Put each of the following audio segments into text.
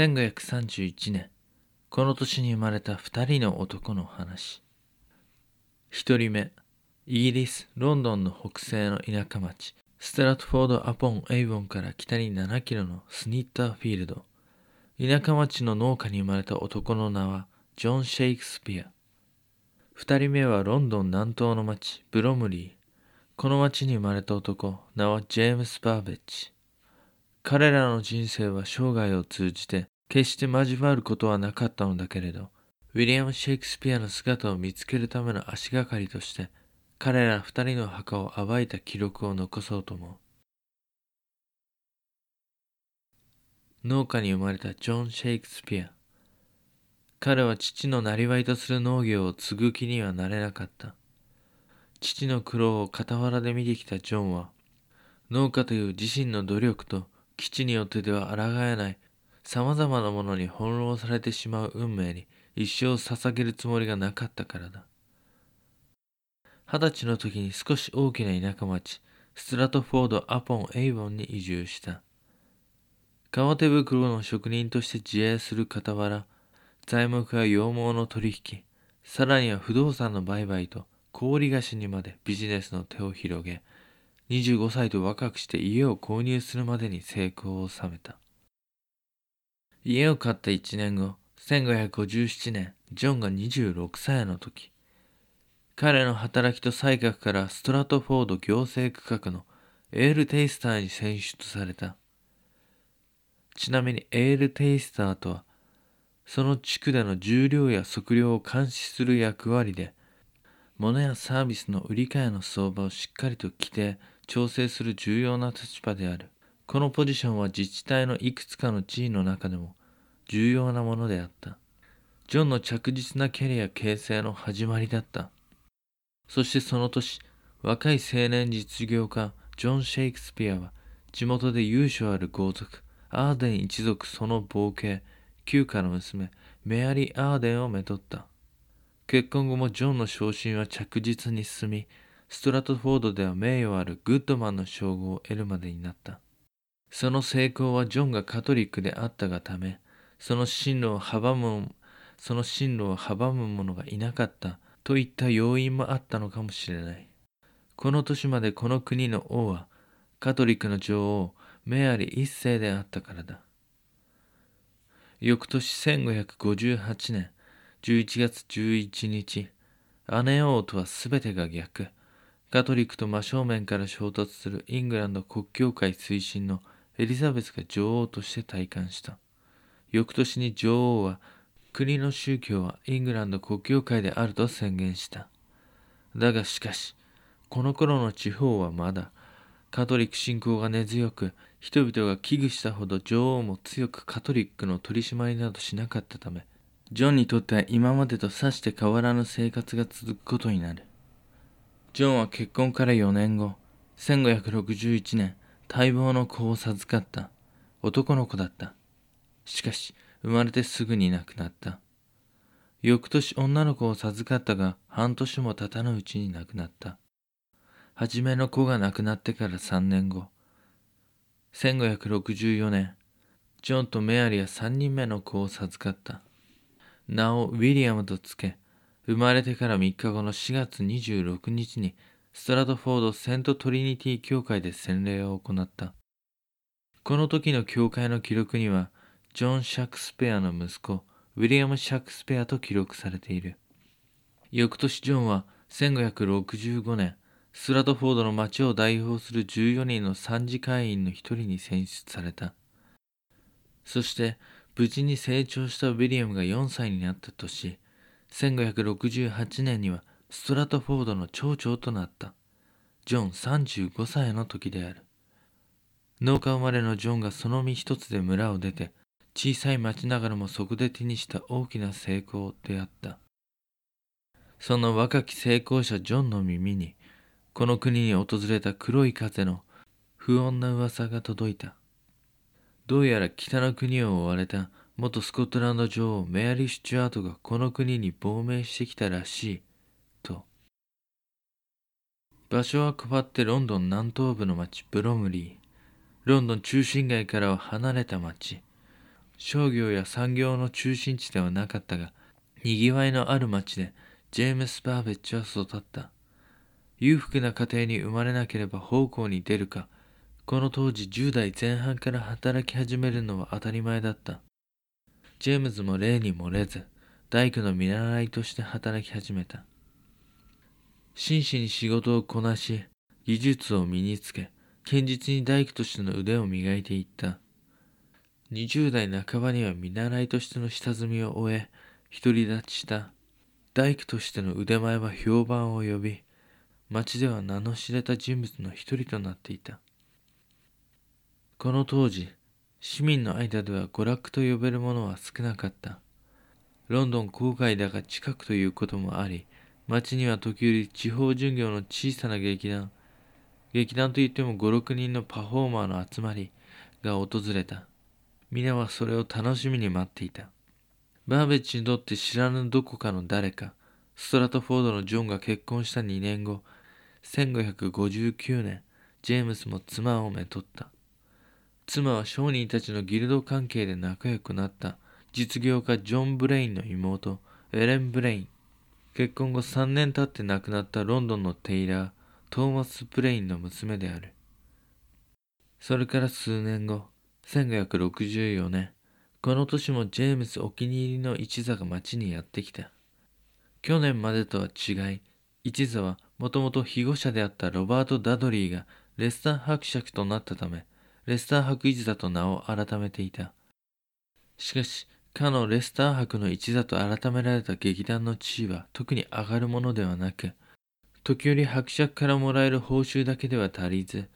1531年、この年に生まれた二人の男の話。一人目、イギリス・ロンドンの北西の田舎町、ストラトフォード・アポン・エイボンから北に7キロのスニッターフィールド。田舎町の農家に生まれた男の名はジョン・シェイクスピア。二人目はロンドン南東の町、ブロムリー。この町に生まれた男、名はジェームス・バーベッジ。彼らの人生は生涯を通じて決して交わることはなかったのだけれど、ウィリアム・シェイクスピアの姿を見つけるための足がかりとして、彼ら二人の墓を暴いた記録を残そうと思う。農家に生まれたジョン・シェイクスピア。彼は父の生りわいとする農業を継ぐ気にはなれなかった。父の苦労を傍らで見てきたジョンは、農家という自身の努力と基地によってでは抗えない様々なものに翻弄されてしまう運命に一生捧げるつもりがなかったからだ。二十歳の時に少し大きな田舎町、ストラトフォード・アポン・エイボンに移住した。革手袋の職人として自営する傍ら、材木や羊毛の取引、さらには不動産の売買と氷菓子にまでビジネスの手を広げ、25歳と若くして家を購入するまでに成功を収めた。家を買った1年後、1557年、ジョンが26歳の時、彼の働きと才覚からストラトフォード行政区画のエールテイスターに選出された。ちなみにエールテイスターとは、その地区での重量や測量を監視する役割で、物やサービスの売り買いの相場をしっかりと規定、調整する重要な立場である。このポジションは自治体のいくつかの地位の中でも重要なものであった。ジョンの着実なキャリア形成の始まりだった。そしてその年、若い青年実業家ジョン・シェイクスピアは地元で由緒ある豪族アーデン一族その傍系旧家の娘メアリー・アーデンをめとった。結婚後もジョンの昇進は着実に進み、ストラトフォードでは名誉あるグッドマンの称号を得るまでになった。その成功はジョンがカトリックであったがため、その進路を阻む、その進路を阻む者がいなかったといった要因もあったのかもしれない。この年までこの国の王はカトリックの女王メアリ一世であったからだ。翌年1558年11月11日、姉王とは全てが逆。カトリックと真正面から衝突するイングランド国教会推進のエリザベスが女王として戴冠した。翌年に女王は国の宗教はイングランド国教会であると宣言した。だがしかし、この頃の地方はまだカトリック信仰が根強く、人々が危惧したほど女王も強くカトリックの取り締まりなどしなかったため、ジョンにとっては今までとさして変わらぬ生活が続くことになる。ジョンは結婚から4年後、1561年、待望の子を授かった。男の子だった。しかし、生まれてすぐに亡くなった。翌年女の子を授かったが、半年も経たぬうちに亡くなった。初めの子が亡くなってから3年後、1564年、ジョンとメアリは3人目の子を授かった。名をウィリアムとつけ、生まれてから3日後の4月26日にストラトフォード・セント・トリニティ教会で洗礼を行った。この時の教会の記録には、ジョン・シャクスペアの息子、ウィリアム・シャクスペアと記録されている。翌年ジョンは1565年、ストラトフォードの町を代表する14人の参事会員の一人に選出された。そして、無事に成長したウィリアムが4歳になった年、1568年にはストラトフォードの町長となった。ジョン35歳の時である。農家生まれのジョンがその身一つで村を出て、小さい町ながらもそこで手にした大きな成功であった。その若き成功者ジョンの耳に、この国に訪れた黒い風の不穏な噂が届いた。どうやら北の国を追われた元スコットランド女王メアリー・スチュアートがこの国に亡命してきたらしい、と。場所は変わってロンドン南東部の町ブロムリー。ロンドン中心街からは離れた町。商業や産業の中心地ではなかったが、にぎわいのある町でジェームス・バーベッジは育った。裕福な家庭に生まれなければ奉公に出るか、この当時10代前半から働き始めるのは当たり前だった。ジェームズも例に漏れず、大工の見習いとして働き始めた。真摯に仕事をこなし、技術を身につけ、堅実に大工としての腕を磨いていった。20代半ばには見習いとしての下積みを終え、独り立ちした。大工としての腕前は評判を呼び、町では名の知れた人物の一人となっていた。この当時、市民の間では娯楽と呼べるものは少なかった。ロンドン郊外だが近くということもあり、町には時折地方巡業の小さな劇団、劇団といっても5、6人のパフォーマーの集まりが訪れた。皆はそれを楽しみに待っていた。バーベッジにとって知らぬどこかの誰か、ストラトフォードのジョンが結婚した2年後、1559年、ジェームスも妻をめとった。妻は商人たちのギルド関係で仲良くなった実業家ジョン・ブレインの妹、エレン・ブレイン。結婚後3年経って亡くなったロンドンのテイラー、トーマス・ブレインの娘である。それから数年後、1564年、この年もジェームスお気に入りの一座が町にやってきた。去年までとは違い、一座はもともと庇護者であったロバート・ダドリーがレスター伯爵となったため、レスター伯一座と名を改めていた。しかし、かのレスター伯の一座と改められた劇団の地位は特に上がるものではなく、時折伯爵からもらえる報酬だけでは足りず、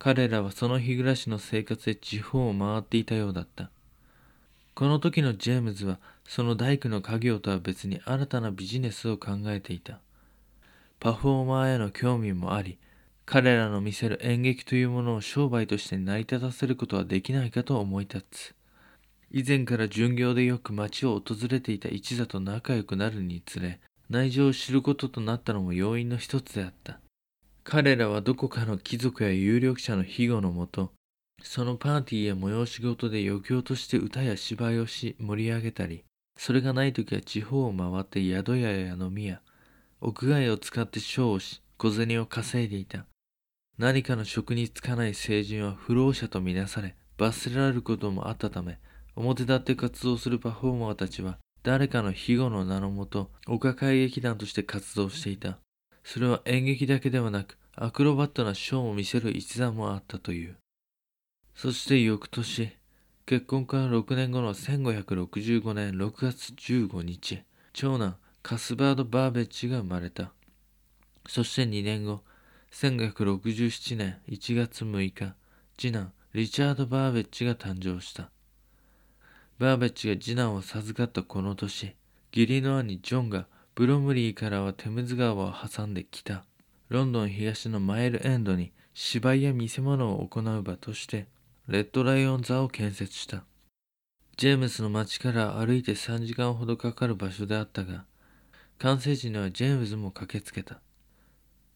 彼らはその日暮らしの生活で地方を回っていたようだった。この時のジェームズはその大工の家業とは別に新たなビジネスを考えていた。パフォーマーへの興味もあり、彼らの見せる演劇というものを商売として成り立たせることはできないかと思い立つ。以前から巡業でよく町を訪れていた一座と仲良くなるにつれ、内情を知ることとなったのも要因の一つであった。彼らはどこかの貴族や有力者の庇護のもと、そのパーティーや催し事で余興として歌や芝居をし盛り上げたり、それがない時は地方を回って宿屋や飲み屋、屋外を使ってショーをし、小銭を稼いでいた。何かの職に就かない成人は不老者とみなされ、罰せられることもあったため、表立って活動するパフォーマーたちは、誰かの庇護の名のもと、丘会劇団として活動していた。それは演劇だけではなく、アクロバットなショーを見せる一座もあったという。そして翌年、結婚から6年後の1565年6月15日、長男カスバード・バーベッジが生まれた。そして2年後、1567年1月6日、次男リチャード・バーベッジが誕生した。バーベッジが次男を授かったこの年、義理の兄ジョンがブロムリーからはテムズ川を挟んできた。ロンドン東のマイルエンドに芝居や見せ物を行う場としてレッドライオン座を建設した。ジェームスの町から歩いて3時間ほどかかる場所であったが、完成時にはジェームズも駆けつけた。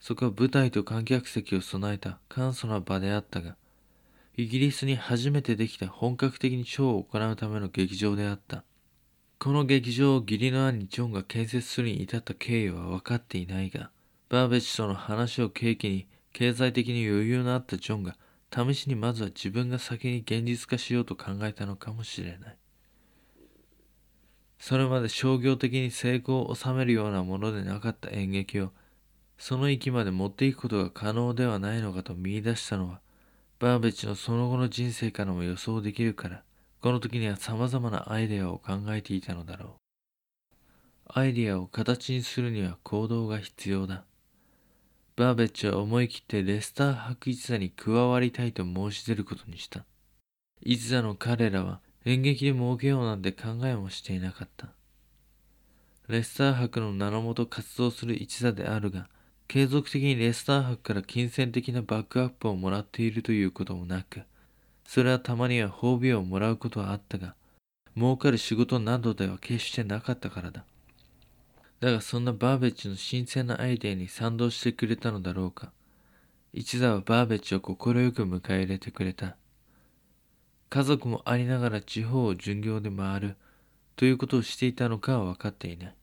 そこは舞台と観客席を備えた簡素な場であったが、イギリスに初めてできた本格的にショーを行うための劇場であった。この劇場を義理の兄ジョンが建設するに至った経緯は分かっていないが、バーベッジとの話を契機に経済的に余裕のあったジョンが試しにまずは自分が先に現実化しようと考えたのかもしれない。それまで商業的に成功を収めるようなものでなかった演劇をその域まで持っていくことが可能ではないのかと見出したのはバーベッジのその後の人生からも予想できるからこの時には様々なアイデアを考えていたのだろう。アイデアを形にするには行動が必要だ。バーベッジは思い切ってレスター博一座に加わりたいと申し出ることにした。一座の彼らは演劇で儲けようなんて考えもしていなかった。レスター博の名のもと活動する一座であるが、継続的にレスター博から金銭的なバックアップをもらっているということもなく、それはたまには褒美をもらうことはあったが、儲かる仕事などでは決してなかったからだ。だがそんなバーベッジの新鮮なアイデアに賛同してくれたのだろうか。一座はバーベッジを快く迎え入れてくれた。家族もありながら地方を巡業で回るということをしていたのかは分かっていない。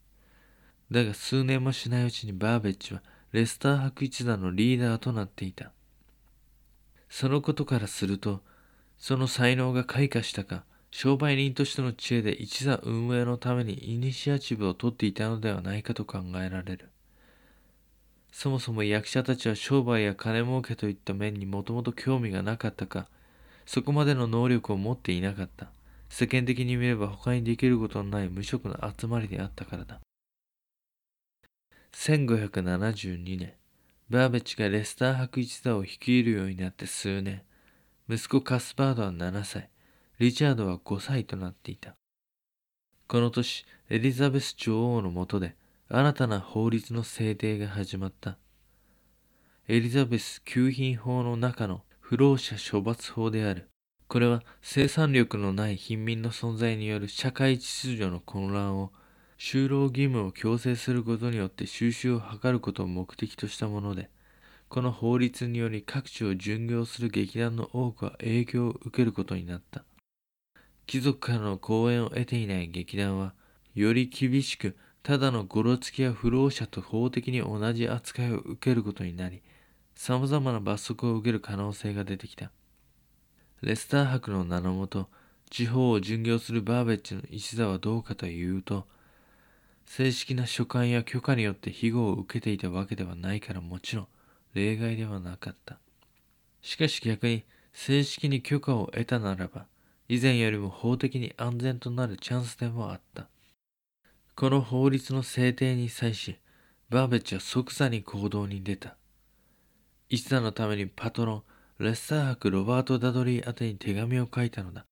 だが数年もしないうちにバーベッジはレスター博一座のリーダーとなっていた。そのことからすると、その才能が開花したか、商売人としての知恵で一座運営のためにイニシアチブを取っていたのではないかと考えられる。そもそも役者たちは商売や金儲けといった面にもともと興味がなかったか、そこまでの能力を持っていなかった。世間的に見れば他にできることのない無職の集まりであったからだ。1572年、バーベッジがレスター博一座を率いるようになって数年、息子カスパードは7歳、リチャードは5歳となっていた。この年、エリザベス女王のもとで新たな法律の制定が始まった。エリザベス給品法の中の不老者処罰法である。これは生産力のない貧民の存在による社会秩序の混乱を就労義務を強制することによって収集を図ることを目的としたもので、この法律により各地を巡業する劇団の多くは影響を受けることになった。貴族からの講演を得ていない劇団は、より厳しく、ただのゴロつきや不老者と法的に同じ扱いを受けることになり、様々な罰則を受ける可能性が出てきた。レスター博の名のもと、地方を巡業するバーベッジの一座はどうかというと、正式な書簡や許可によって庇護を受けていたわけではないからもちろん例外ではなかった。しかし逆に正式に許可を得たならば以前よりも法的に安全となるチャンスでもあった。この法律の制定に際しバーベッジは即座に行動に出た。一座のためにパトロン、レッサー博ロバート・ダドリー宛てに手紙を書いたのだ。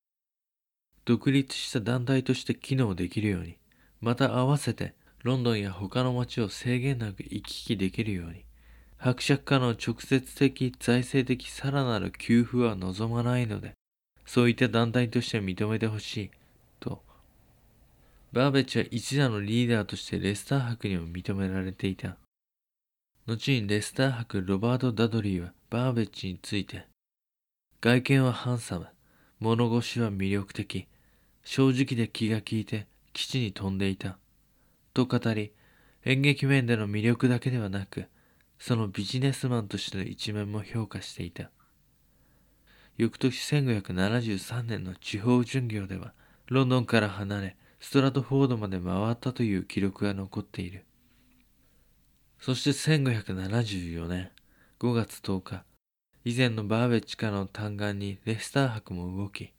独立した団体として機能できるように、また合わせてロンドンや他の街を制限なく行き来できるように、伯爵家の直接的財政的さらなる給付は望まないので、そういった団体として認めてほしい、と。バーベッジは一座のリーダーとしてレスター博にも認められていた。後にレスター博ロバート・ダドリーはバーベッジについて、外見はハンサム、物腰は魅力的、正直で気が利いて、基地に飛んでいた。と語り、演劇面での魅力だけではなく、そのビジネスマンとしての一面も評価していた。翌年1573年の地方巡業では、ロンドンから離れ、ストラトフォードまで回ったという記録が残っている。そして1574年5月10日、以前のバーベッジからの嘆願にレスター博も動き、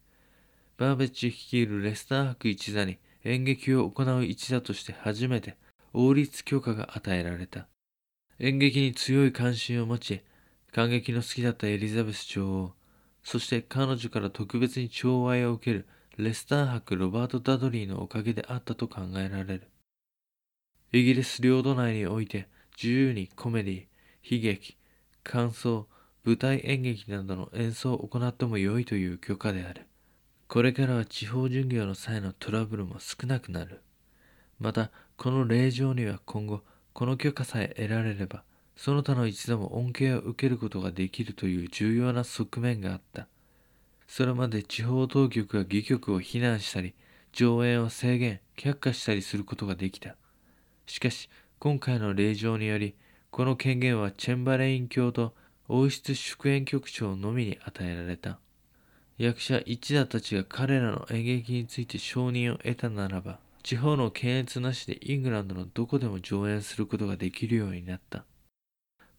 バーベッジ率いるレスター博一座に演劇を行う一座として初めて王立許可が与えられた。演劇に強い関心を持ち、感激の好きだったエリザベス女王、そして彼女から特別に寵愛を受けるレスター博ロバート・ダドリーのおかげであったと考えられる。イギリス領土内において自由にコメディ、悲劇、感想、舞台演劇などの演奏を行っても良いという許可である。これからは地方巡業の際のトラブルも少なくなる。また、この令状には今後、この許可さえ得られれば、その他の一度も恩恵を受けることができるという重要な側面があった。それまで地方当局が戯曲を非難したり、上演を制限、却下したりすることができた。しかし、今回の令状により、この権限はチェンバレイン教と王室祝宴局長のみに与えられた。役者一座たちが彼らの演劇について承認を得たならば、地方の検閲なしでイングランドのどこでも上演することができるようになった。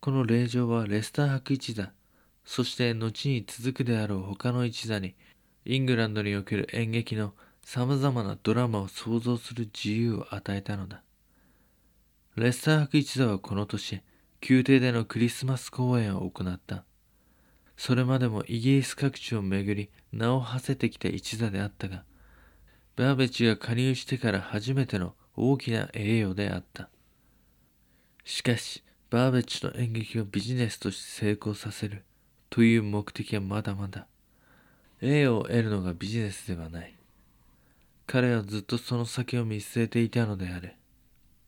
この令状はレスター博一座、そして後に続くであろう他の一座に、イングランドにおける演劇の様々なドラマを創造する自由を与えたのだ。レスター博一座はこの年、宮廷でのクリスマス公演を行った。それまでもイギリス各地を巡り名を馳せてきた一座であったが、バーベッジが加入してから初めての大きな栄誉であった。しかし、バーベッジの演劇をビジネスとして成功させるという目的はまだまだ。栄誉を得るのがビジネスではない。彼はずっとその先を見据えていたのである。